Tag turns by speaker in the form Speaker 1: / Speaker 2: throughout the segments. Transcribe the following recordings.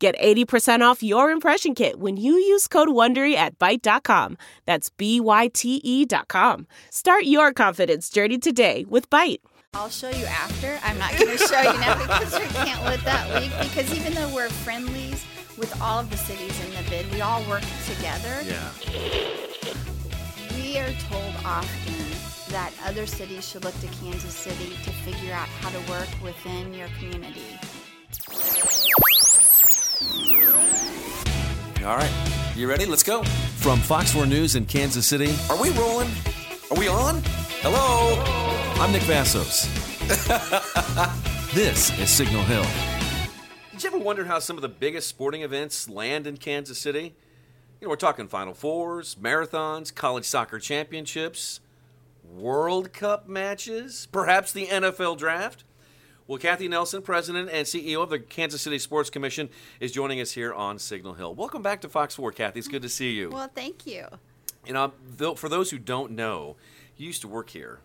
Speaker 1: Get 80% off your impression kit when you use code WONDERY at Byte.com. That's B-Y-T-E dot com. Start your confidence journey today with Byte.
Speaker 2: I'll show you after. I'm not going to show you now because we can't let that leak. Because even though we're friendlies with all of the cities in the bid, we all work together.
Speaker 3: Yeah.
Speaker 2: We are told often that other cities should look to Kansas City to figure out how to work within your community.
Speaker 3: All right. You ready? Let's go.
Speaker 4: From Fox 4 News in Kansas City,
Speaker 3: Are we rolling? Are we on? Hello?
Speaker 4: I'm Nick Vasos. this is Signal Hill.
Speaker 3: Did you ever wonder how some of the biggest sporting events land in Kansas City? You know, we're talking Final Fours, marathons, college soccer championships, World Cup matches, perhaps the NFL draft. Well, Kathy Nelson, President and CEO of the Kansas City Sports Commission, is joining us here on Signal Hill. Welcome back to Fox 4, Kathy. It's good to see you.
Speaker 2: Well, thank you.
Speaker 3: You know, though, for those who don't know, you used to work here.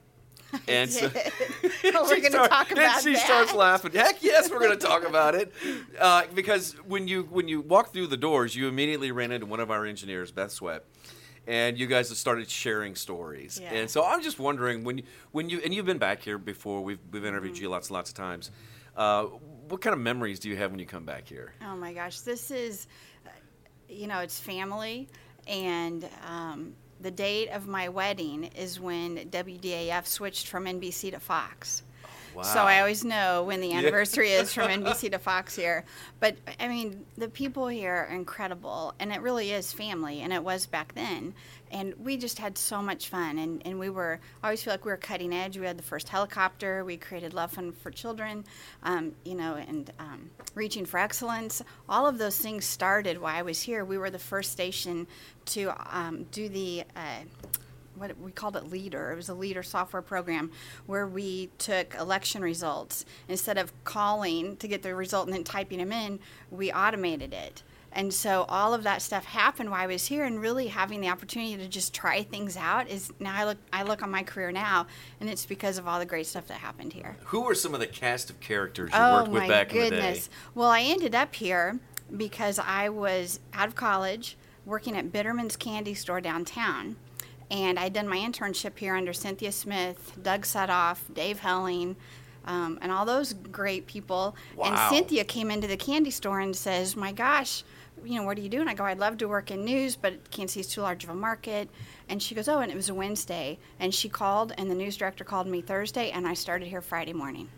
Speaker 3: And so,
Speaker 2: Well, we're going to talk about
Speaker 3: and she
Speaker 2: that.
Speaker 3: starts laughing. Heck yes, we're going to talk about it uh, because when you when you walk through the doors, you immediately ran into one of our engineers, Beth Sweat, and you guys have started sharing stories.
Speaker 2: Yeah.
Speaker 3: And so I'm just wondering when you, when you and you've been back here before. We've we've interviewed
Speaker 2: Mm-hmm.
Speaker 3: you lots and lots of times. Uh, what kind of memories do you have when you come back here?
Speaker 2: Oh my gosh, this is, uh, you know, it's family, and um, the date of my wedding is when WDAF switched from NBC to Fox. So I always know when the anniversary is from NBC to Fox here. But I mean, the people here are incredible, and it really is family, and it was back then. And we just had so much fun, and, and we were, I always feel like we were cutting edge. We had the first helicopter, we created Love Fund for Children, um, you know, and um, Reaching for Excellence. All of those things started while I was here. We were the first station to um, do the, uh, what we called it leader. It was a leader software program where we took election results. Instead of calling to get the result and then typing them in we automated it. And so all of that stuff happened while i was here and really having the opportunity to just try things out is now i look i look on my career now and it's because of all the great stuff that happened here.
Speaker 3: Who were some of the cast of characters you
Speaker 2: oh
Speaker 3: worked with back
Speaker 2: goodness
Speaker 3: in the day?
Speaker 2: well i ended up here because i was out of college working at bitterman's candy store downtown and I'd done my internship here under Cynthia Smith, Doug Sutoff, Dave Helling, um, and all those great people. And Cynthia came into the candy store and says, "My gosh, you know, what do you do?" And I go, "I'd love to work in news, but Kansas City's too large of a market." And she goes, "Oh," and it was a Wednesday, and she called, and the news director called me Thursday, and I started here Friday morning.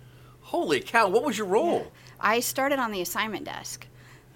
Speaker 3: Holy cow! What was your role?
Speaker 2: I started on the assignment desk.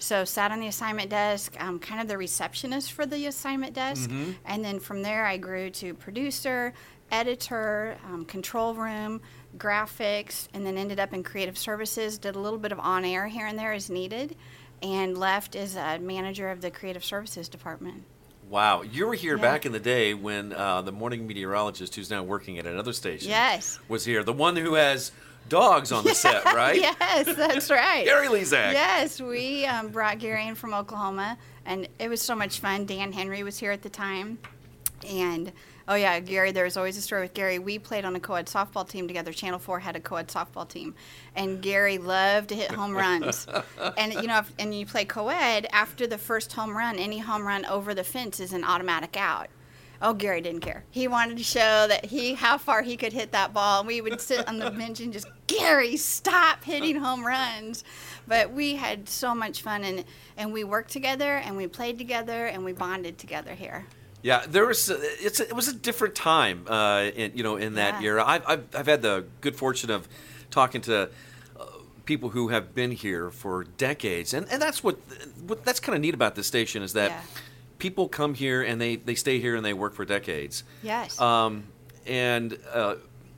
Speaker 2: So sat on the assignment desk, um, kind of the receptionist for the assignment desk, and then from there I grew to producer, editor, um, control room, graphics, and then ended up in creative services. Did a little bit of on air here and there as needed, and left as a manager of the creative services department.
Speaker 3: Wow, you were here
Speaker 2: Yeah.
Speaker 3: back in the day when uh, the morning meteorologist, who's now working at another station,
Speaker 2: Yes.
Speaker 3: was here. The one who has dogs on the set, right?
Speaker 2: yes, that's right.
Speaker 3: Gary Lezak.
Speaker 2: Yes, we um, brought Gary in from Oklahoma, and it was so much fun. Dan Henry was here at the time, and oh yeah, Gary. There was always a story with Gary. We played on a co-ed softball team together. Channel Four had a co-ed softball team, and Gary loved to hit home runs. and you know, if, and you play co-ed after the first home run, any home run over the fence is an automatic out. Oh, Gary didn't care. He wanted to show that he how far he could hit that ball. And we would sit on the bench and just, Gary, stop hitting home runs. But we had so much fun and and we worked together and we played together and we bonded together here.
Speaker 3: Yeah, there was. It's it was a different time, uh, in, you know, in that
Speaker 2: Yeah.
Speaker 3: era. I've, I've I've had the good fortune of talking to uh, people who have been here for decades, and, and that's what what that's kind of neat about this station is that
Speaker 2: Yeah.
Speaker 3: People come here and they they stay here and they work for decades.
Speaker 2: Yes.
Speaker 3: Um, and uh,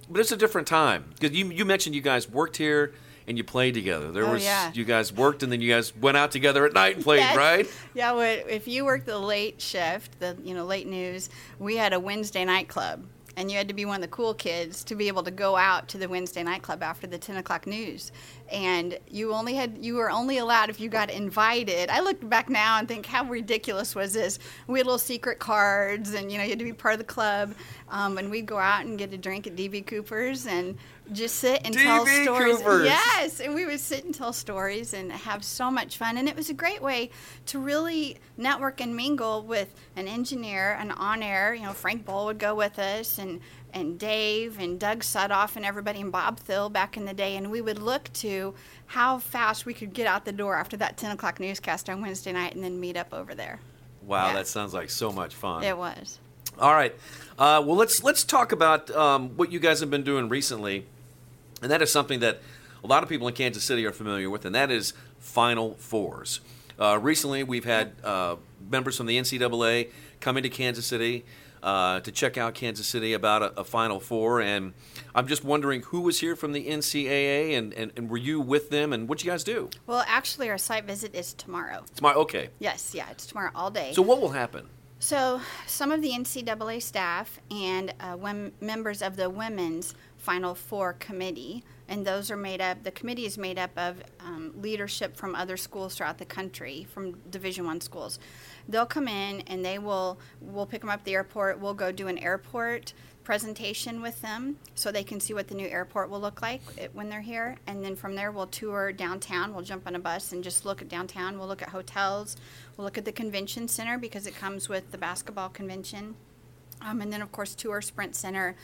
Speaker 3: but it's a different time because you you mentioned you guys worked here and you played together. There
Speaker 2: Oh,
Speaker 3: was
Speaker 2: yeah.
Speaker 3: you guys worked and then you guys went out together at night and played,
Speaker 2: Yes.
Speaker 3: right?
Speaker 2: Yeah, well, if you worked the late shift, the you know late news, we had a Wednesday night club, and you had to be one of the cool kids to be able to go out to the Wednesday night club after the ten o'clock news, and you only had you were only allowed if you got invited. I look back now and think how ridiculous was this? We had little secret cards, and you know you had to be part of the club, um, and we'd go out and get a drink at DB Cooper's and just sit and tell stories.
Speaker 3: Cooper's.
Speaker 2: Yes, and we would sit and tell stories and have so much fun. And it was a great way to really network and mingle with an engineer, an on air. You know, Frank Boal would go with us, and and Dave and Doug Sudoff and everybody, and Bob Thill back in the day. And we would look to how fast we could get out the door after that 10 o'clock newscast on Wednesday night and then meet up over there.
Speaker 3: Wow,
Speaker 2: Yeah.
Speaker 3: that sounds like so much fun.
Speaker 2: It was.
Speaker 3: All right. Uh, well, let's let's talk about um, what you guys have been doing recently, and that is something that a lot of people in Kansas City are familiar with, and that is Final Fours. Uh, recently, we've had uh, members from the NCAA come into Kansas City uh, to check out Kansas City about a, a Final Four, and I'm just wondering who was here from the NCAA, and, and, and were you with them, and what you guys do?
Speaker 2: Well, actually, our site visit is tomorrow.
Speaker 3: Tomorrow, okay.
Speaker 2: Yes, yeah, it's tomorrow all day.
Speaker 3: So what will happen?
Speaker 2: So, some of the NCAA staff and uh, members of the Women's Final Four committee, and those are made up. The committee is made up of um, leadership from other schools throughout the country, from Division One schools. They'll come in and they will. We'll pick them up at the airport. We'll go do an airport presentation with them so they can see what the new airport will look like when they're here. And then from there, we'll tour downtown. We'll jump on a bus and just look at downtown. We'll look at hotels. We'll look at the convention center because it comes with the basketball convention. Um, and then, of course, tour Sprint Center.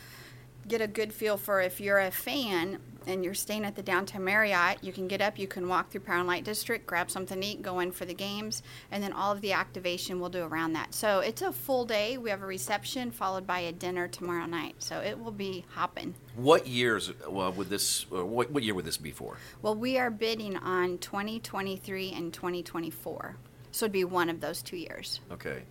Speaker 2: Get a good feel for if you're a fan and you're staying at the downtown Marriott, you can get up, you can walk through Power and Light District, grab something to eat, go in for the games, and then all of the activation we'll do around that. So it's a full day. We have a reception followed by a dinner tomorrow night. So it will be hopping.
Speaker 3: What years uh, would this? Uh, what, what year would this be for?
Speaker 2: Well, we are bidding on 2023 and 2024. So it'd be one of those two years.
Speaker 3: Okay.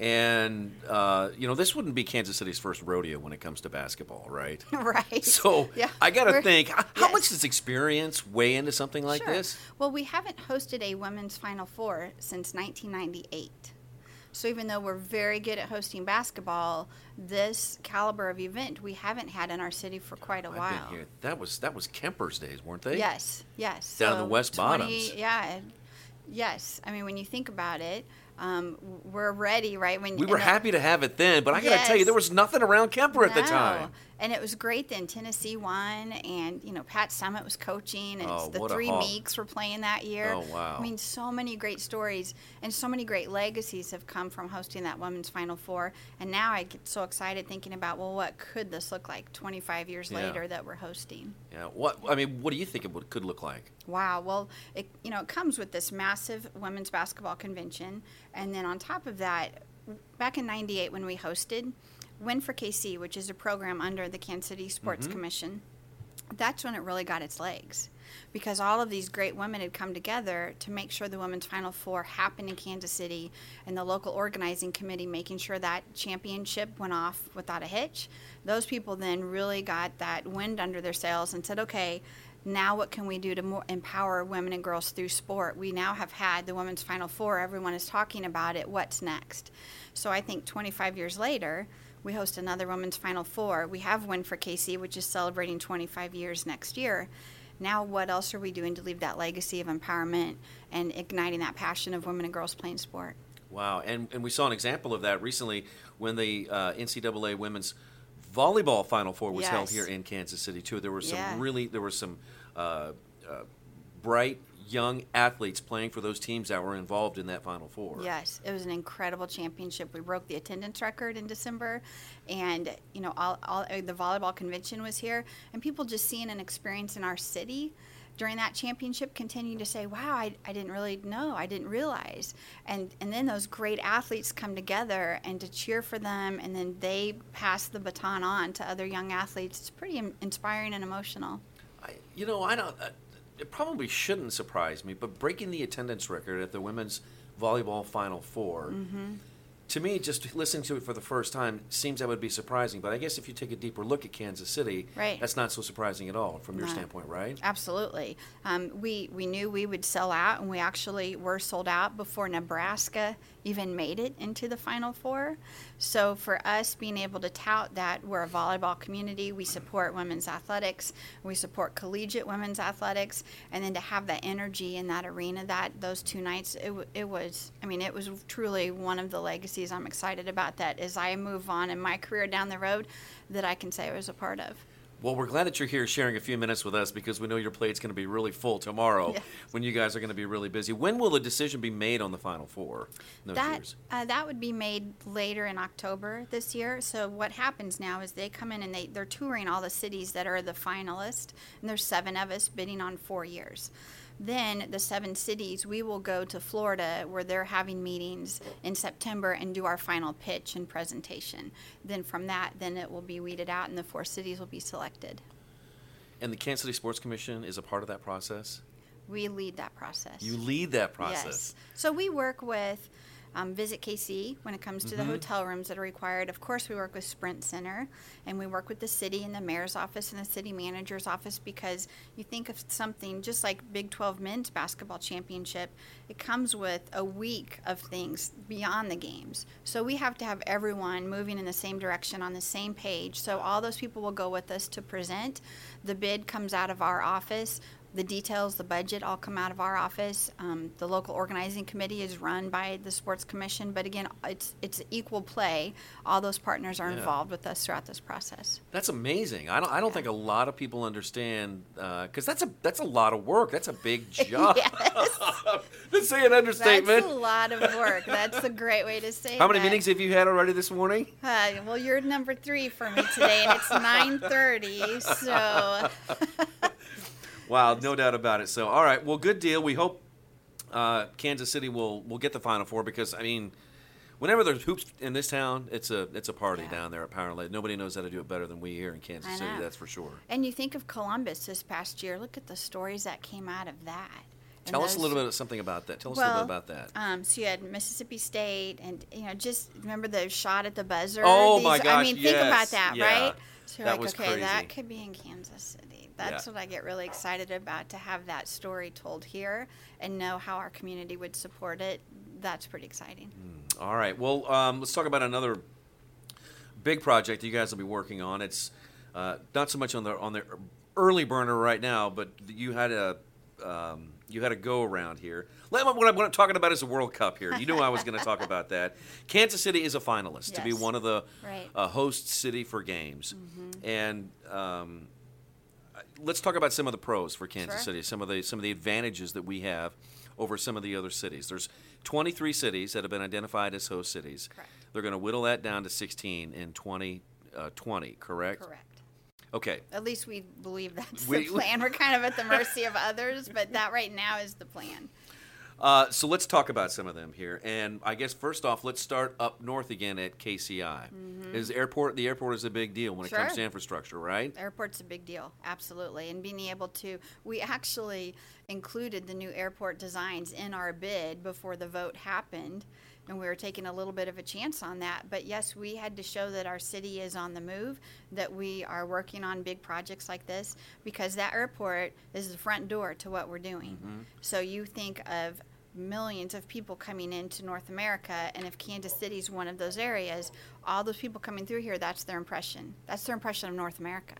Speaker 3: And, uh, you know, this wouldn't be Kansas City's first rodeo when it comes to basketball, right?
Speaker 2: right.
Speaker 3: So
Speaker 2: yeah,
Speaker 3: I got to think how,
Speaker 2: yes.
Speaker 3: much does experience weigh into something like
Speaker 2: Sure.
Speaker 3: this?
Speaker 2: Well, we haven't hosted a women's Final Four since 1998. So even though we're very good at hosting basketball, this caliber of event we haven't had in our city for quite a while.
Speaker 3: That was that was Kemper's days, weren't they?
Speaker 2: Yes, yes.
Speaker 3: Down in the West
Speaker 2: 20
Speaker 3: Bottoms.
Speaker 2: Yeah, yes. I mean, when you think about it, um, we're ready, right? When
Speaker 3: We were happy to have it then, but I got to tell you, there was nothing around Kemper at the time.
Speaker 2: And it was great then. Tennessee won, and you know Pat Summitt was coaching, and
Speaker 3: Oh,
Speaker 2: the three. Meeks were playing that year.
Speaker 3: Oh, wow.
Speaker 2: I mean, so many great stories and so many great legacies have come from hosting that women's Final Four. And now I get so excited thinking about, well, what could this look like 25 years
Speaker 3: Yeah.
Speaker 2: later that we're hosting?
Speaker 3: Yeah. What I mean, what do you think it would, could look like?
Speaker 2: Wow. Well, it you know it comes with this massive women's basketball convention, and then on top of that, back in '98 when we hosted Win for KC, which is a program under the Kansas City Sports mm-hmm. Commission, that's when it really got its legs. Because all of these great women had come together to make sure the Women's Final Four happened in Kansas City, and the local organizing committee making sure that championship went off without a hitch. Those people then really got that wind under their sails and said, okay, now what can we do to more empower women and girls through sport? We now have had the Women's Final Four. Everyone is talking about it. What's next? So I think 25 years later, we host another Women's Final Four. We have Win for KC, which is celebrating 25 years next year. Now, what else are we doing to leave that legacy of empowerment and igniting that passion of women and girls playing sport?
Speaker 3: Wow, and and we saw an example of that recently when the uh, NCAA women's volleyball Final Four was held here in Kansas City too. There were some
Speaker 2: Yeah.
Speaker 3: really there were some uh, uh, bright young athletes playing for those teams that were involved in that Final Four.
Speaker 2: Yes, it was an incredible championship. We broke the attendance record in December, and you know, all, all uh, the volleyball convention was here, and people just seeing an experience in our city during that championship continue to say, "Wow, I, I didn't really know, I didn't realize," and and then those great athletes come together and to cheer for them, and then they pass the baton on to other young athletes. It's pretty inspiring and emotional.
Speaker 3: I, you know, I don't. Uh, it probably shouldn't surprise me, but breaking the attendance record at the women's volleyball Final 4
Speaker 2: Mm-hmm.
Speaker 3: To me, just listening to it for the first time seems that would be surprising. But I guess if you take a deeper look at Kansas City,
Speaker 2: Right.
Speaker 3: that's not so surprising at all from your standpoint, right?
Speaker 2: Absolutely. Um, we, we knew we would sell out, and we actually were sold out before Nebraska even made it into the Final Four. So, for us being able to tout that we're a volleyball community, we support women's athletics, we support collegiate women's athletics, and then to have that energy in that arena that those two nights, it, it was, I mean, it was truly one of the legacies I'm excited about that as I move on in my career down the road that I can say I was a part of.
Speaker 3: Well, we're glad that you're here sharing a few minutes with us because we know your plate's going to be really full tomorrow
Speaker 2: Yes.
Speaker 3: when you guys are going to be really busy. When will the decision be made on the Final Four? in those
Speaker 2: That
Speaker 3: years?
Speaker 2: uh, that would be made later in October this year. So what happens now is they come in and they they're touring all the cities that are the finalists, and there's seven of us bidding on four years. Then the seven cities, we will go to Florida where they're having meetings in September and do our final pitch and presentation. Then from that, then it will be weeded out and the four cities will be selected.
Speaker 3: And the Kansas City Sports Commission is a part of that process?
Speaker 2: We lead that process.
Speaker 3: You lead that process.
Speaker 2: Yes.
Speaker 3: process.
Speaker 2: So we work with um, Visit KC when it comes to the
Speaker 3: Mm-hmm.
Speaker 2: hotel rooms that are required. Of course, we work with Sprint Center and we work with the city and the mayor's office and the city manager's office because you think of something just like Big 12 men's basketball championship, it comes with a week of things beyond the games. So we have to have everyone moving in the same direction on the same page. So all those people will go with us to present. The bid comes out of our office the details, the budget all come out of our office. Um, the local organizing committee is run by the sports commission, but again, it's it's equal play. All those partners are
Speaker 3: Yeah.
Speaker 2: involved with us throughout this process.
Speaker 3: That's amazing. I don't. I don't think a lot of people understand because that's a that's a lot of work. That's a big job. Let's say an understatement.
Speaker 2: That's a lot of work. That's a great way to say.
Speaker 3: How many
Speaker 2: that.
Speaker 3: meetings have you had already this morning?
Speaker 2: Uh, well, you're number three for me today, and it's 9:30. So
Speaker 3: Wow, no doubt about it. So, all right, well, good deal. We hope uh, Kansas City will will get the Final Four because I mean, whenever there's hoops in this town, it's a it's a party
Speaker 2: Yeah.
Speaker 3: down there at Power Lake. Nobody knows how to do it better than we here in Kansas City. That's for sure.
Speaker 2: And you think of Columbus this past year. Look at the stories that came out of that.
Speaker 3: Tell us a little bit of something about that. Tell us a little bit about that.
Speaker 2: Um, so you had Mississippi State, and you know, just remember the shot at the buzzer.
Speaker 3: Oh,
Speaker 2: These-
Speaker 3: my
Speaker 2: I
Speaker 3: gosh,
Speaker 2: mean, think about that,
Speaker 3: yeah.
Speaker 2: right? So you're
Speaker 3: That
Speaker 2: like, okay,
Speaker 3: crazy.
Speaker 2: that could be in Kansas City. That's
Speaker 3: Yeah.
Speaker 2: what I get really excited about to have that story told here and know how our community would support it. That's pretty exciting.
Speaker 3: All right. Well, um, let's talk about another big project you guys will be working on. It's uh, not so much on the on the early burner right now, but you had a um, you had a go around here. Let- What I'm, what I'm talking about is the World Cup here. You knew I was going to talk about that. Kansas City is a finalist to be one of the
Speaker 2: Right.
Speaker 3: uh, host city for games, and. Um, let's talk about some of the pros for Kansas
Speaker 2: Sure.
Speaker 3: City. Some of the some of the advantages that we have over some of the other cities. There's 23 cities that have been identified as host cities.
Speaker 2: Correct.
Speaker 3: They're going to whittle that down to 16 in 2020. Uh, correct?
Speaker 2: Correct.
Speaker 3: Okay.
Speaker 2: At least we believe that's
Speaker 3: We-
Speaker 2: the plan. We're kind of at the mercy of others, but that right now is the plan.
Speaker 3: Uh, so let's talk about some of them here. And I guess first off, let's start up north again at KCI. Is airport the airport is a big deal when it comes
Speaker 2: Mm-hmm.
Speaker 3: To infrastructure, right?
Speaker 2: Airport's a big deal, absolutely. And being able to, we actually included the new airport designs in our bid before the vote happened. And we were taking a little bit of a chance on that. But yes, we had to show that our city is on the move, that we are working on big projects like this, because that airport is the front door to what we're doing. So you think of millions of people coming into North America, and if Kansas City's one of those areas, all those people coming through here, that's their impression. That's their impression of North America.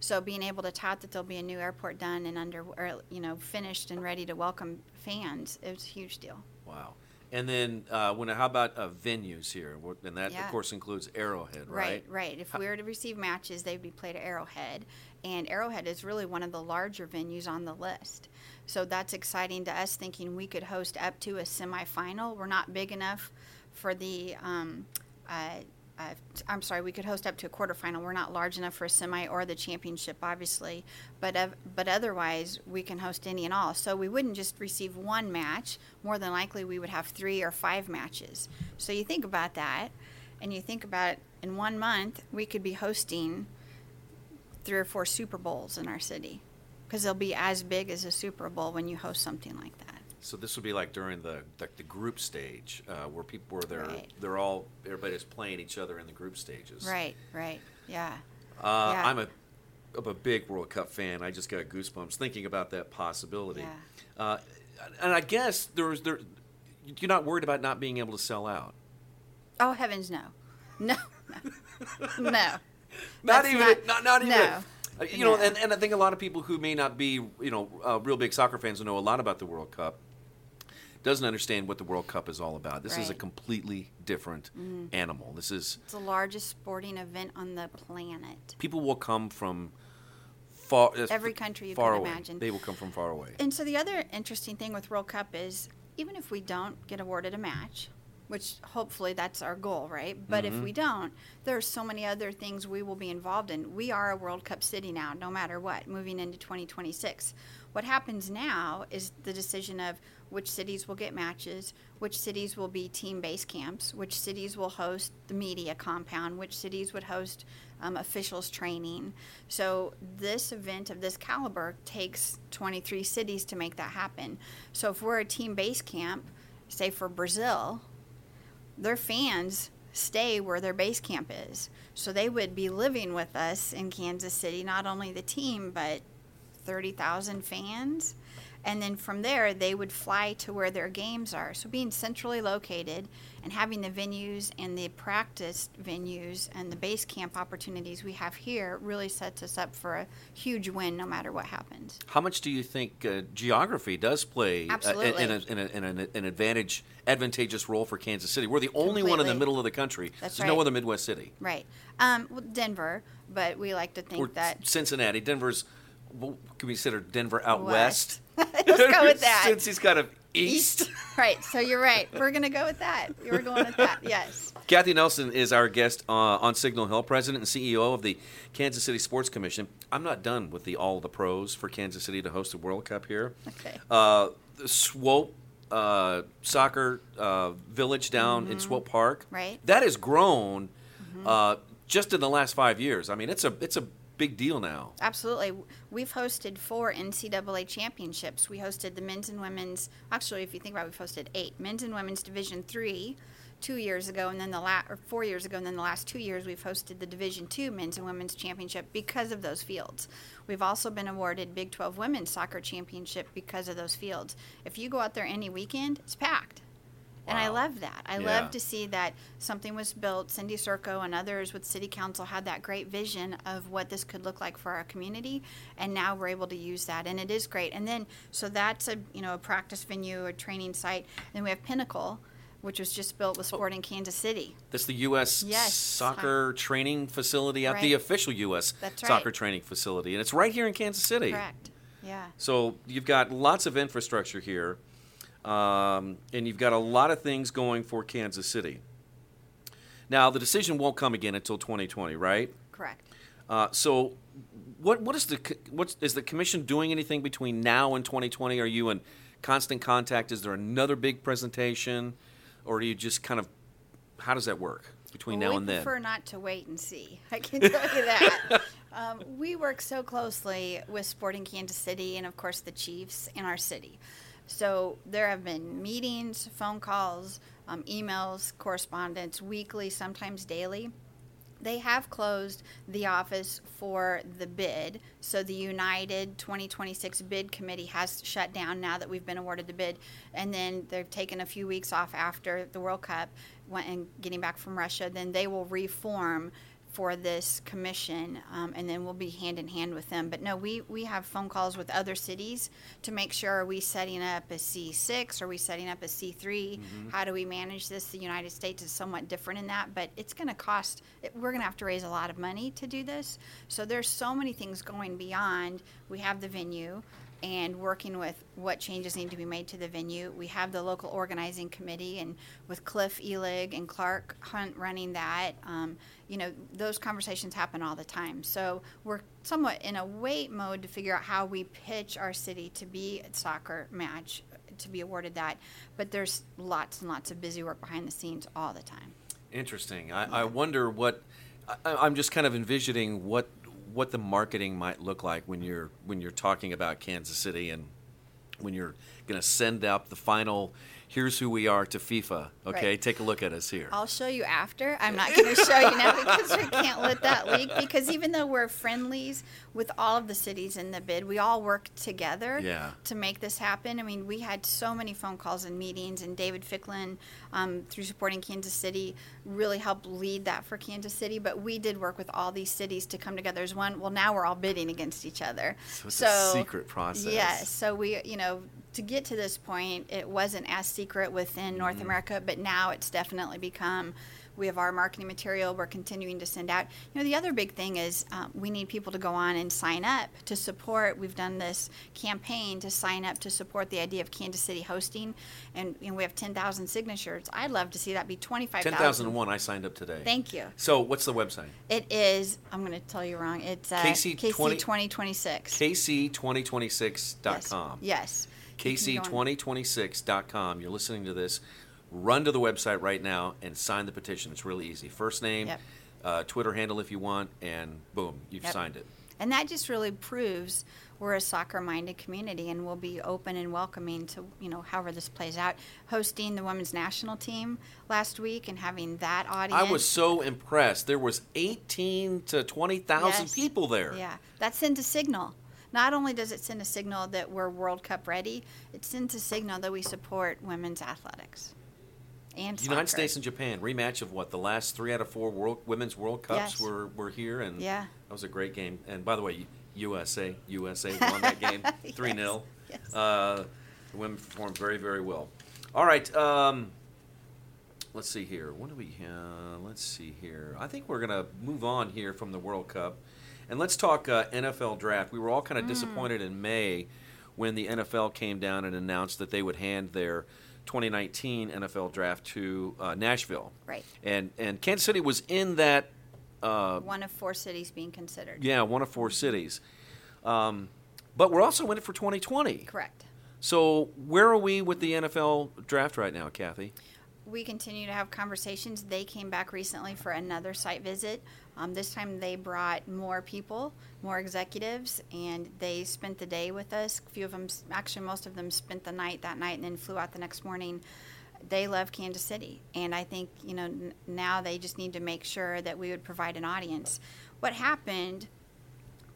Speaker 2: So being able to tout that there'll be a new airport done and under, or, you know, finished and ready to welcome fans, it was a huge deal.
Speaker 3: Wow. And then uh, when how about uh, venues here? And that
Speaker 2: Yeah.
Speaker 3: of course includes Arrowhead, right?
Speaker 2: Right, right. If we were to receive matches, they'd be played at Arrowhead, and Arrowhead is really one of the larger venues on the list. So that's exciting to us, thinking we could host up to a semifinal. We're not big enough for the. Um, uh, uh, I'm sorry, we could host up to a quarterfinal. We're not large enough for a semi or the championship, obviously, but of, but otherwise we can host any and all. So we wouldn't just receive one match. More than likely, we would have three or five matches. So you think about that, and you think about in one month we could be hosting three or four Super Bowls in our city because they'll be as big as a Super Bowl when you host something like that.
Speaker 3: So this would be like during the like the group stage, uh, where people where they're
Speaker 2: Right.
Speaker 3: they're all everybody's playing each other in the group stages.
Speaker 2: Right, right. Yeah.
Speaker 3: Uh,
Speaker 2: Yeah.
Speaker 3: I'm a I'm a big World Cup fan. I just got goosebumps thinking about that possibility.
Speaker 2: Yeah.
Speaker 3: Uh, and I guess there's there you're not worried about not being able to sell out.
Speaker 2: Oh heavens, no, no, no, no.
Speaker 3: Not
Speaker 2: That's
Speaker 3: even
Speaker 2: not-
Speaker 3: not, not, even
Speaker 2: no.
Speaker 3: Uh, you know
Speaker 2: No.
Speaker 3: and, and i think a lot of people who may not be you know uh, real big soccer fans know a lot about the world cup doesn't understand what the world cup is all about this is a
Speaker 2: Right. Mm-hmm.
Speaker 3: completely different animal this is
Speaker 2: It's the largest sporting event on the planet.
Speaker 3: people will come from far uh,
Speaker 2: Every country you
Speaker 3: far
Speaker 2: can
Speaker 3: away.
Speaker 2: imagine.
Speaker 3: they will come from far away
Speaker 2: And so the other interesting thing with World Cup is even if we don't get awarded a match, which hopefully that's our goal, right? But if we don't, there are so many other things we will be involved in. We are a World Cup city now, no matter what, moving into 2026. What happens now is the decision of which cities will get matches, which cities will be team base camps, which cities will host the media compound, which cities would host um, officials training. So this event of this caliber takes 23 cities to make that happen. So if we're a team base camp, say for Brazil, their fans stay where their base camp is. So they would be living with us in Kansas City, not only the team, but 30,000 fans. And then from there, they would fly to where their games are. So being centrally located and having the venues and the practice venues and the base camp opportunities we have here really sets us up for a huge win no matter what happens.
Speaker 3: how much do you think uh, geography does play uh, in, a, in, a, in an, an advantage advantageous role for kansas city? We're the only one in the middle of the country.
Speaker 2: That's
Speaker 3: there's no other midwest city.
Speaker 2: Right. Um, well, Denver, but we like to think
Speaker 3: or
Speaker 2: that
Speaker 3: cincinnati. Denver's well, can we consider denver out west,
Speaker 2: West. Let's go with that.
Speaker 3: since he's kind of east.
Speaker 2: right. So you're right. We're going to go with that. You were going with that. Yes.
Speaker 3: Kathy Nelson is our guest uh, on Signal Hill, president and CEO of the Kansas City Sports Commission. I'm not done with the all the pros for Kansas City to host the World Cup here.
Speaker 2: Okay.
Speaker 3: Uh, the Swope uh, soccer uh, village down in Swope Park,
Speaker 2: Mm-hmm. Right. Mm-hmm.
Speaker 3: That has grown uh, just in the last five years. I mean, it's a it's a big deal now.
Speaker 2: Absolutely. We've hosted four NCAA championships. We hosted the men's and women's. Actually, if you think about it, we've hosted eight men's and women's Division three two years ago, and then the last or four years ago, and then the last two years we've hosted the Division two men's and women's championship because of those fields. We've also been awarded Big 12 women's soccer championship because of those fields. If you go out there any weekend, it's packed. And I love that. I
Speaker 3: Yeah.
Speaker 2: love to see that something was built. Cindy Circo and others with City Council had that great vision of what this could look like for our community, and now we're able to use that, and it is great. And then, so that's a you know a practice venue, a training site. Then we have Pinnacle, which was just built with oh. Sport in Kansas City.
Speaker 3: That's the U.S.
Speaker 2: Yes.
Speaker 3: soccer training facility at the official U.S.
Speaker 2: That's
Speaker 3: soccer
Speaker 2: right.
Speaker 3: training facility, and it's right here in Kansas City.
Speaker 2: Correct. Yeah.
Speaker 3: So you've got lots of infrastructure here, um, and you've got a lot of things going for Kansas City. Now the decision won't come again until 2020, right?
Speaker 2: Correct.
Speaker 3: Uh, so, what what is the what's the commission doing anything between now and 2020? Are you in constant contact? Is there another big presentation, or do you just kind of how does that work between
Speaker 2: Well,
Speaker 3: now and then?
Speaker 2: prefer not to wait and see. I can tell you that. um, we work so closely with Sporting Kansas City and, of course, the Chiefs in our city. So there have been meetings, phone calls, um, emails, correspondence, weekly, sometimes daily. They have closed the office for the bid. So the United 2026 bid committee has shut down now that we've been awarded the bid. And then they've taken a few weeks off after the World Cup went and getting back from Russia. Then they will reform for this commission, um, and then we'll be hand in hand with them. But no, we, we have phone calls with other cities to make sure are we setting up a C6? Are we setting up a C3? How do we manage this? The United States is somewhat different in that, but it's going to cost, it, we're going to have to raise a lot of money to do this. So there's so many things going beyond. We have the venue and working with what changes need to be made to the venue. We have the local organizing committee, and with Cliff Illig and Clark Hunt running that, um, you know, those conversations happen all the time. So we're somewhat in a wait mode to figure out how we pitch our city to be a soccer match, to be awarded that. But there's lots and lots of busy work behind the scenes all the time.
Speaker 3: Interesting. I, I wonder what I, I'm just kind of envisioning what what the marketing might look like when you're when you're talking about Kansas City and when you're going to send out the final here's who we are to FIFA. Okay,
Speaker 2: Right.
Speaker 3: take a look at us here.
Speaker 2: I'll show you after. I'm not going to show you now because we can't let that leak. Because even though we're friendlies with all of the cities in the bid, we all work together
Speaker 3: Yeah.
Speaker 2: to make this happen. I mean, we had so many phone calls and meetings, and David Ficklin, um, through Sporting Kansas City, really helped lead that for Kansas City. But we did work with all these cities to come together as one. Well, now we're all bidding against each other.
Speaker 3: So it's a secret process.
Speaker 2: Yes. So we, you know, to get to this point, it wasn't as secret within North
Speaker 3: Mm-hmm.
Speaker 2: America, but now it's definitely become. We have our marketing material. We're continuing to send out. You know, the other big thing is um, we need people to go on and sign up to support. We've done this campaign to sign up to support the idea of Kansas City hosting, and you know, we have 10,000 signatures. I'd love to see that be 25,000.
Speaker 3: 10,001, I signed up today.
Speaker 2: Thank you.
Speaker 3: So, what's the website?
Speaker 2: It is. I'm going to tell you wrong. It's uh,
Speaker 3: KC 20
Speaker 2: KC2026.
Speaker 3: KC2026.com.
Speaker 2: Yes. yes. You can go on-
Speaker 3: KC2026.com. You're listening to this. Run to the website right now and sign the petition. It's really easy. First name,
Speaker 2: Yep.
Speaker 3: uh, Twitter handle if you want, and boom, you've
Speaker 2: Yep.
Speaker 3: signed it.
Speaker 2: And that just really proves we're a soccer-minded community, and we'll be open and welcoming to you know however this plays out. Hosting the women's national team last week and having that audience.
Speaker 3: I was so impressed. There was 18 to 20,000
Speaker 2: Yes.
Speaker 3: people there.
Speaker 2: Yeah, that sends a signal. Not only does it send a signal that we're World Cup ready, it sends a signal that we support women's athletics and
Speaker 3: United
Speaker 2: soccer.
Speaker 3: States and Japan rematch of what the last three out of four world women's World Cups
Speaker 2: Yes.
Speaker 3: were, were here, and
Speaker 2: Yeah.
Speaker 3: that was a great game. And by the way, USA USA won that game three 0
Speaker 2: Yes.
Speaker 3: Uh, the women performed very very well. All right, um, let's see here. What do we? Uh, let's see here. I think we're gonna move on here from the World Cup, and let's talk uh, NFL draft. We were all kind
Speaker 2: Mm.
Speaker 3: of disappointed in May when the NFL came down and announced that they would hand their 2019 NFL draft to uh, Nashville.
Speaker 2: Right.
Speaker 3: And and Kansas City was in that. Uh,
Speaker 2: One of four cities being considered.
Speaker 3: yeah, one of four cities. Um, but we're also in it for 2020.
Speaker 2: Correct.
Speaker 3: So where are we with the NFL draft right now, Kathy?
Speaker 2: we continue to have conversations. They came back recently for another site visit. Um, this time they brought more people, more executives, and they spent the day with us. A few of them, actually, most of them spent the night that night and then flew out the next morning. They love Kansas City, and I think you know n- now they just need to make sure that we would provide an audience. What happened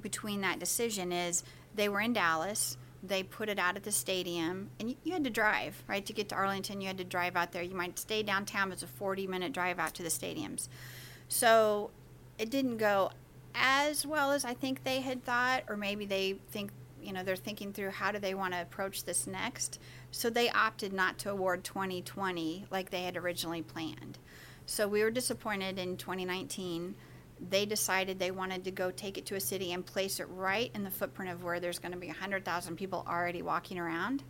Speaker 2: between that decision is they were in Dallas. They put it out at the stadium, and you, you had to drive, right? To get to Arlington, you had to drive out there. You might stay downtown, it's a 40 minute drive out to the stadiums. So it didn't go as well as I think they had thought, or maybe they think, you know, they're thinking through how do they want to approach this next. So they opted not to award 2020 like they had originally planned. So we were disappointed in 2019 they decided they wanted to go take it to a city and place it right in the footprint of where there's going to be 100,000 people already walking around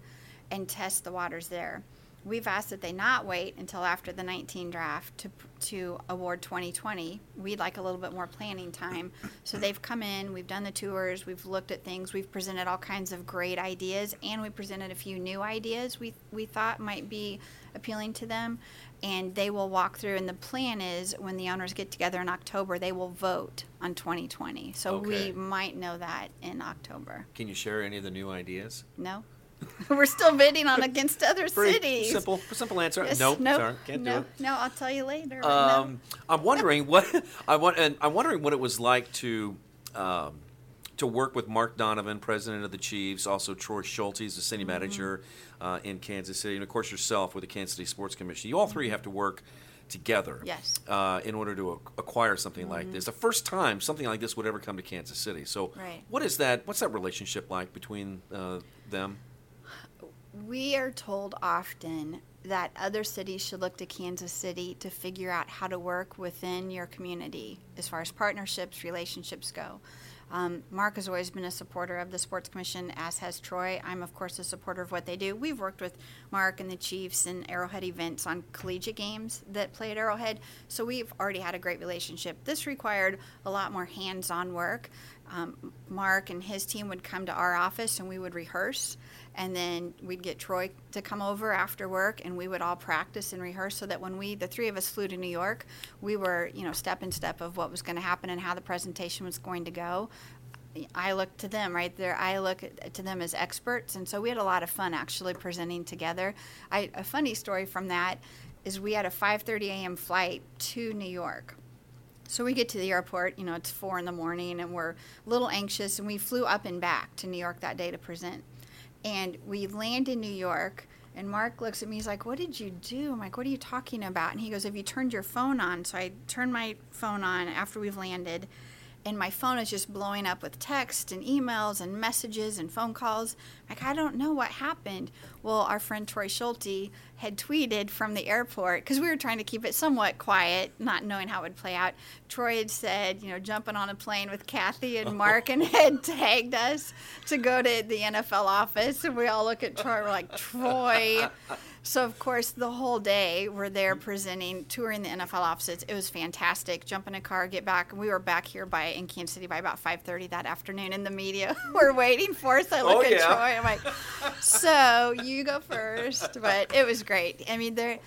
Speaker 2: and test the waters there. We've asked that they not wait until after the 19 draft to, to award 2020. We'd like a little bit more planning time. So they've come in, we've done the tours, we've looked at things, we've presented all kinds of great ideas, and we presented a few new ideas we, we thought might be appealing to them and they will walk through and the plan is when the owners get together in october they will vote on 2020 so
Speaker 3: Okay.
Speaker 2: we might know that in october
Speaker 3: Can you share any of the new ideas?
Speaker 2: no we're still bidding on against other
Speaker 3: Pretty
Speaker 2: cities
Speaker 3: simple, simple answer.
Speaker 2: Yes,
Speaker 3: nope,
Speaker 2: nope,
Speaker 3: sorry, can't
Speaker 2: no,
Speaker 3: do it.
Speaker 2: no i'll tell you later
Speaker 3: Um, I'm wondering what I want, and I'm wondering what it was like to um, to work with Mark Donovan, president of the Chiefs, also Troy Schulte, the city
Speaker 2: Mm-hmm.
Speaker 3: manager uh, in Kansas City, and of course yourself with the Kansas City Sports Commission. You all three have to work together,
Speaker 2: Yes.
Speaker 3: uh, in order to ac- acquire something like this. The first time something like this would ever come to Kansas City. So,
Speaker 2: Right.
Speaker 3: what is that? What's that relationship like between uh, them?
Speaker 2: We are told often that other cities should look to Kansas City to figure out how to work within your community as far as partnerships, relationships go. Um, Mark has always been a supporter of the Sports Commission, as has Troy. I'm, of course, a supporter of what they do. We've worked with Mark and the Chiefs and Arrowhead events on collegiate games that play at Arrowhead, so we've already had a great relationship. This required a lot more hands on work. Um, Mark and his team would come to our office and we would rehearse and then we'd get Troy to come over after work and we would all practice and rehearse so that when we the three of us flew to New York we were you know step in step of what was going to happen and how the presentation was going to go I look to them right there. I look to them as experts, and so we had a lot of fun actually presenting together. I, a funny story from that is we had a 5:30 a.m. flight to New York. So we get to the airport, you know, it's four in the morning, and we're a little anxious, and we flew up and back to New York that day to present. And we land in New York, and Mark looks at me, he's like, What did you do? I'm like, What are you talking about? And he goes, Have you turned your phone on? So I turned my phone on after we've landed and my phone is just blowing up with text and emails and messages and phone calls. Like, I don't know what happened. Well, our friend Troy Schulte had tweeted from the airport because we were trying to keep it somewhat quiet, not knowing how it would play out. Troy had said, you know, jumping on a plane with Kathy and Mark and had tagged us to go to the NFL office. And we all look at Troy, we're like, Troy. So of course, the whole day we're there presenting, touring the NFL offices. It was fantastic. Jump in a car, get back. We were back here by in Kansas City by about 5:30 that afternoon. And the media were waiting for us. I look
Speaker 3: Oh,
Speaker 2: at
Speaker 3: yeah.
Speaker 2: Troy. I'm like, so you go first. But it was great. I mean, they're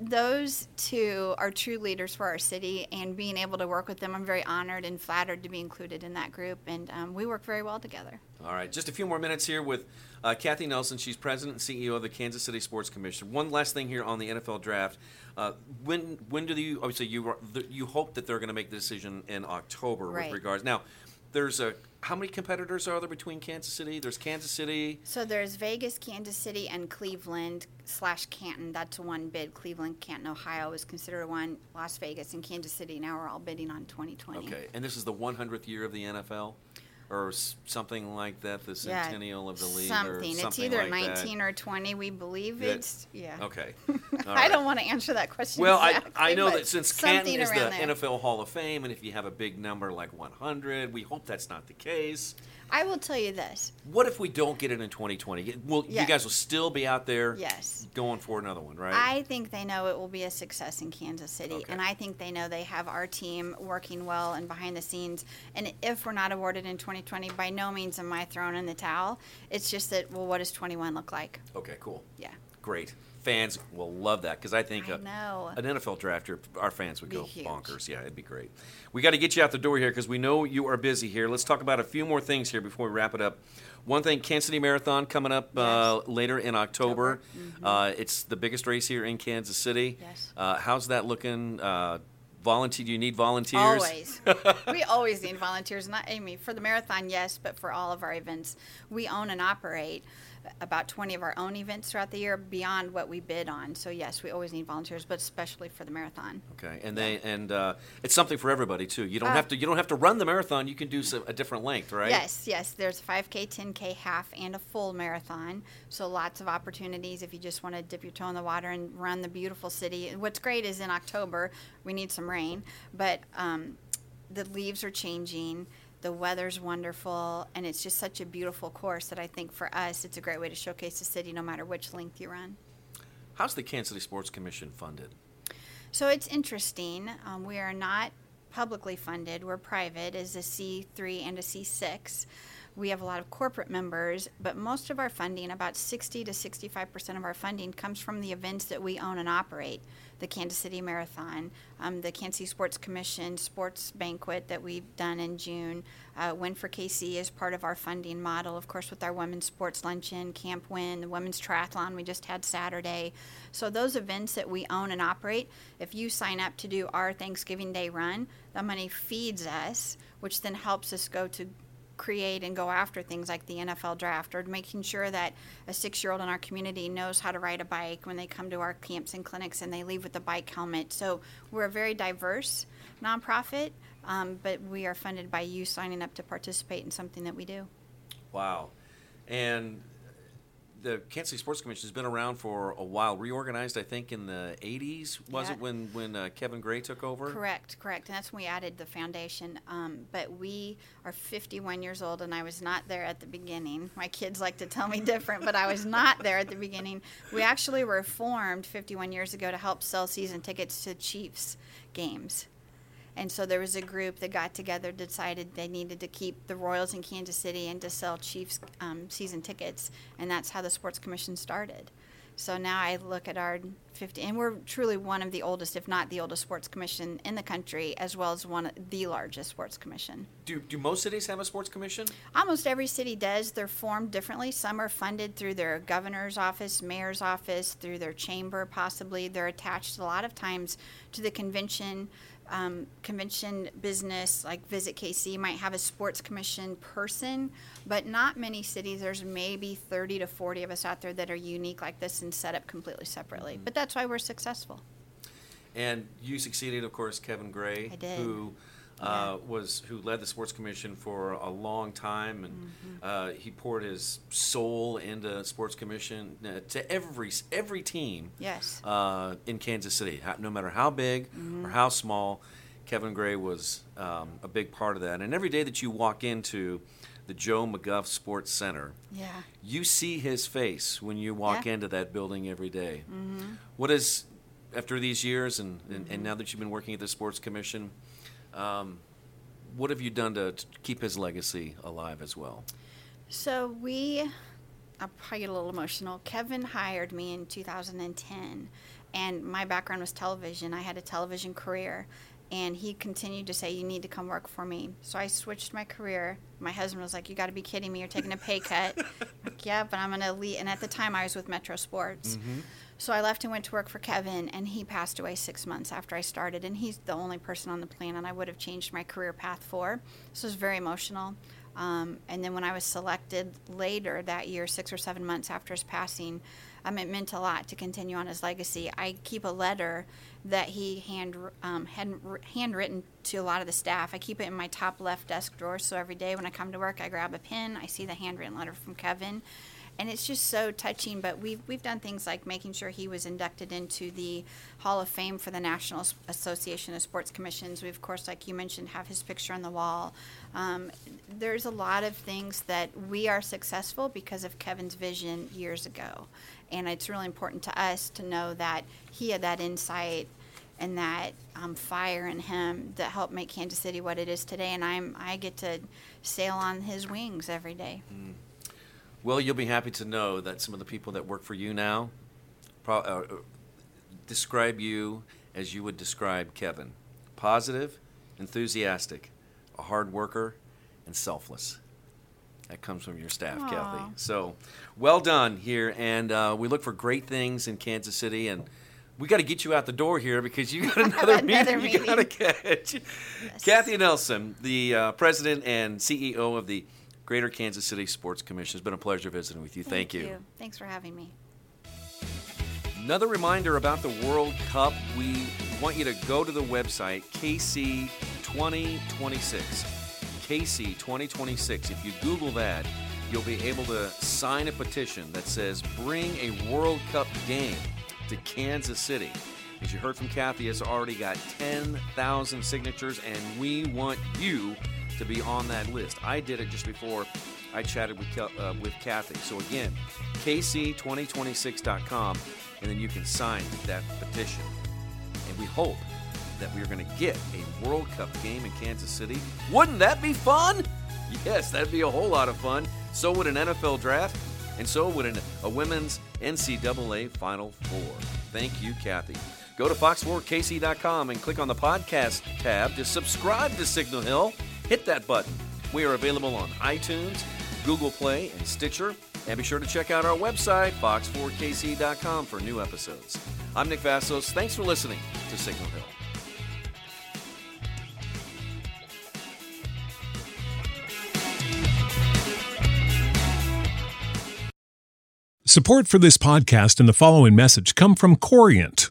Speaker 2: those two are true leaders for our city, and being able to work with them, I'm very honored and flattered to be included in that group. And um, we work very well together.
Speaker 3: All right, just a few more minutes here with uh, Kathy Nelson. She's president and CEO of the Kansas City Sports Commission. One last thing here on the NFL draft. Uh, when when do you obviously you are- you hope that they're going to make the decision in October
Speaker 2: Right.
Speaker 3: with regards now? There's a how many competitors are there between Kansas City? There's Kansas City.
Speaker 2: So there's Vegas, Kansas City, and Cleveland slash Canton. That's one bid. Cleveland, Canton, Ohio is considered one. Las Vegas and Kansas City. Now we're all bidding on 2020.
Speaker 3: Okay, and this is the 100th year of the NFL, or s- something like that, the
Speaker 2: Yeah,
Speaker 3: centennial of the league,
Speaker 2: something.
Speaker 3: or
Speaker 2: It's
Speaker 3: something
Speaker 2: either
Speaker 3: like
Speaker 2: 19 or 20. We believe
Speaker 3: That-
Speaker 2: it's yeah.
Speaker 3: Okay. All
Speaker 2: I
Speaker 3: right.
Speaker 2: don't want to answer that question.
Speaker 3: Well, I,
Speaker 2: exactly,
Speaker 3: I know
Speaker 2: but
Speaker 3: that since
Speaker 2: something
Speaker 3: Canton is the
Speaker 2: around there.
Speaker 3: NFL Hall of Fame, and if you have a big number like 100, we hope that's not the case.
Speaker 2: I will tell you this.
Speaker 3: What if we don't get it in 2020? Well,
Speaker 2: Yeah.
Speaker 3: you guys will still be out there
Speaker 2: Yes.
Speaker 3: going for another one, right?
Speaker 2: I think they know it will be a success in Kansas City,
Speaker 3: Okay.
Speaker 2: and I think they know they have our team working well and behind the scenes. And if we're not awarded in 2020, by no means am I throwing in the towel. It's just that, well, what does 21 look like?
Speaker 3: okay, cool.
Speaker 2: Yeah.
Speaker 3: Great. Fans will love that because I think
Speaker 2: I
Speaker 3: a-
Speaker 2: know.
Speaker 3: an NFL drafter, our fans would
Speaker 2: Be
Speaker 3: go
Speaker 2: huge.
Speaker 3: bonkers. Yeah, it'd be great. We got to get you out the door here because we know you are busy here. Let's talk about a few more things here before we wrap it up. One thing, Kansas City Marathon coming up uh, later in October. Uh, it's the biggest race here in Kansas City.
Speaker 2: Yes.
Speaker 3: Uh, how's that looking? Uh, volunteer? Do you need volunteers?
Speaker 2: Always. we always need volunteers. Not I mean for the marathon, yes, but for all of our events, we own and operate about 20 of our own events throughout the year beyond what we bid on. So yes, we always need volunteers, but especially for the marathon.
Speaker 3: Okay, and they and uh, it's something for everybody too. You don't
Speaker 2: Uh,
Speaker 3: have to you don't have to run the marathon. You can do some, a different length, right?
Speaker 2: Yes, yes. There's 5K, 10K, half, and a full marathon. So lots of opportunities if you just want to dip your toe in the water and run the beautiful city. What's great is in October we need some rain, but um, the leaves are changing. The weather's wonderful, and it's just such a beautiful course that I think for us it's a great way to showcase the city no matter which length you run.
Speaker 3: How's the Kansas City Sports Commission funded?
Speaker 2: So it's interesting. Um, we are not publicly funded. We're private as a C3 and a C6. We have a lot of corporate members, but most of our funding, about 60 to 65% of our funding, comes from the events that we own and operate. The Kansas City Marathon, um, the Kansas City Sports Commission sports banquet that we've done in June. Uh, Win for KC is part of our funding model, of course, with our women's sports luncheon, Camp Win, the women's triathlon we just had Saturday. So those events that we own and operate, if you sign up to do our Thanksgiving Day run, the money feeds us, which then helps us go to create and go after things like the NFL draft or making sure that a six year old in our community knows how to ride a bike when they come to our camps and clinics and they leave with a bike helmet. So we're a very diverse nonprofit, um, but we are funded by you signing up to participate in something that we do.
Speaker 3: Wow. And the Kansas City Sports Commission has been around for a while. Reorganized, I think, in the '80s. Was
Speaker 2: Yeah.
Speaker 3: it when when uh, Kevin Gray took over?
Speaker 2: Correct, correct. And that's when we added the foundation. Um, but we are 51 years old, and I was not there at the beginning. My kids like to tell me different, but I was not there at the beginning. We actually were formed 51 years ago to help sell season tickets to Chiefs games. And so there was a group that got together, decided they needed to keep the Royals in Kansas City and to sell Chiefs um, season tickets, and that's how the Sports Commission started. So now I look at our 50, and we're truly one of the oldest, if not the oldest, sports commission in the country, as well as one of the largest sports commission.
Speaker 3: Do, do most cities have a sports commission?
Speaker 2: Almost every city does. They're formed differently. Some are funded through their governor's office, mayor's office, through their chamber, possibly. They're attached a lot of times to the convention um, convention business like Visit KC might have a sports commission person, but not many cities. There's maybe 30 to 40 of us out there that are unique like this and set up completely separately.
Speaker 3: Mm-hmm.
Speaker 2: But that's why we're successful.
Speaker 3: And you succeeded, of course, Kevin Gray,
Speaker 2: I did.
Speaker 3: who uh, was who led the sports commission for a long time, and
Speaker 2: Mm-hmm.
Speaker 3: uh, he poured his soul into sports commission uh, to every every team.
Speaker 2: Yes.
Speaker 3: Uh, in Kansas City, no matter how big
Speaker 2: Mm-hmm.
Speaker 3: or how small, Kevin Gray was um, a big part of that. And every day that you walk into the Joe McGuff Sports Center,
Speaker 2: Yeah.
Speaker 3: you see his face when you walk
Speaker 2: Yeah.
Speaker 3: into that building every day. What is, after these years and, and, and now that you've been working at the Sports Commission, um, what have you done to, to keep his legacy alive as well?
Speaker 2: So we, I'll probably get a little emotional. Kevin hired me in 2010, and my background was television. I had a television career, and he continued to say, "You need to come work for me." So I switched my career. My husband was like, "You got to be kidding me! You're taking a pay cut." like, yeah, but I'm gonna leave. And at the time, I was with Metro Sports. So I left and went to work for Kevin, and he passed away six months after I started. And he's the only person on the planet I would have changed my career path for. So it was very emotional. Um, and then when I was selected later that year, six or seven months after his passing, um, it meant a lot to continue on his legacy. I keep a letter that he hand um, had handwritten to a lot of the staff. I keep it in my top left desk drawer, so every day when I come to work, I grab a pen. I see the handwritten letter from Kevin, and it's just so touching. But we've we've done things like making sure he was inducted into the Hall of Fame for the National Association of Sports Commissions. We of course, like you mentioned, have his picture on the wall. Um, there's a lot of things that we are successful because of Kevin's vision years ago, and it's really important to us to know that he had that insight and that um, fire in him that helped make Kansas City what it is today. And I'm I get to sail on his wings every day.
Speaker 3: Well, you'll be happy to know that some of the people that work for you now pro- uh, uh, describe you as you would describe Kevin positive, enthusiastic, a hard worker, and selfless. That comes from your staff, Kathy. So, well done here, and uh, we look for great things in Kansas City, and we got to get you out the door here because you got another,
Speaker 2: Another
Speaker 3: meeting, you got to
Speaker 2: meeting.
Speaker 3: catch. Kathy Nelson, the uh, president and CEO of the Greater Kansas City Sports Commission. It's been a pleasure visiting with you. Thank, you.
Speaker 2: Thanks for having me.
Speaker 3: Another reminder about the World Cup. We want you to go to the website KC 2026. KC 2026. If you Google that, you'll be able to sign a petition that says bring a World Cup game to Kansas City. As you heard from Kathy, it's already got 10,000 signatures, and we want you to be on that list. I did it just before I chatted with, uh, with Kathy. So again, kc2026.com, and then you can sign that petition. And we hope that we are going to get a World Cup game in Kansas City. Wouldn't that be fun? Yes, that'd be a whole lot of fun. So would an NFL draft, and so would an, a women's NCAA Final Four. Thank you, Kathy. Go to fox4kc.com and click on the podcast tab to subscribe to Signal Hill. Hit that button. We are available on iTunes, Google Play, and Stitcher. And be sure to check out our website, fox4kc.com, for new episodes. I'm Nick Vasos. Thanks for listening to Signal Hill.
Speaker 5: Support for this podcast and the following message come from Corient.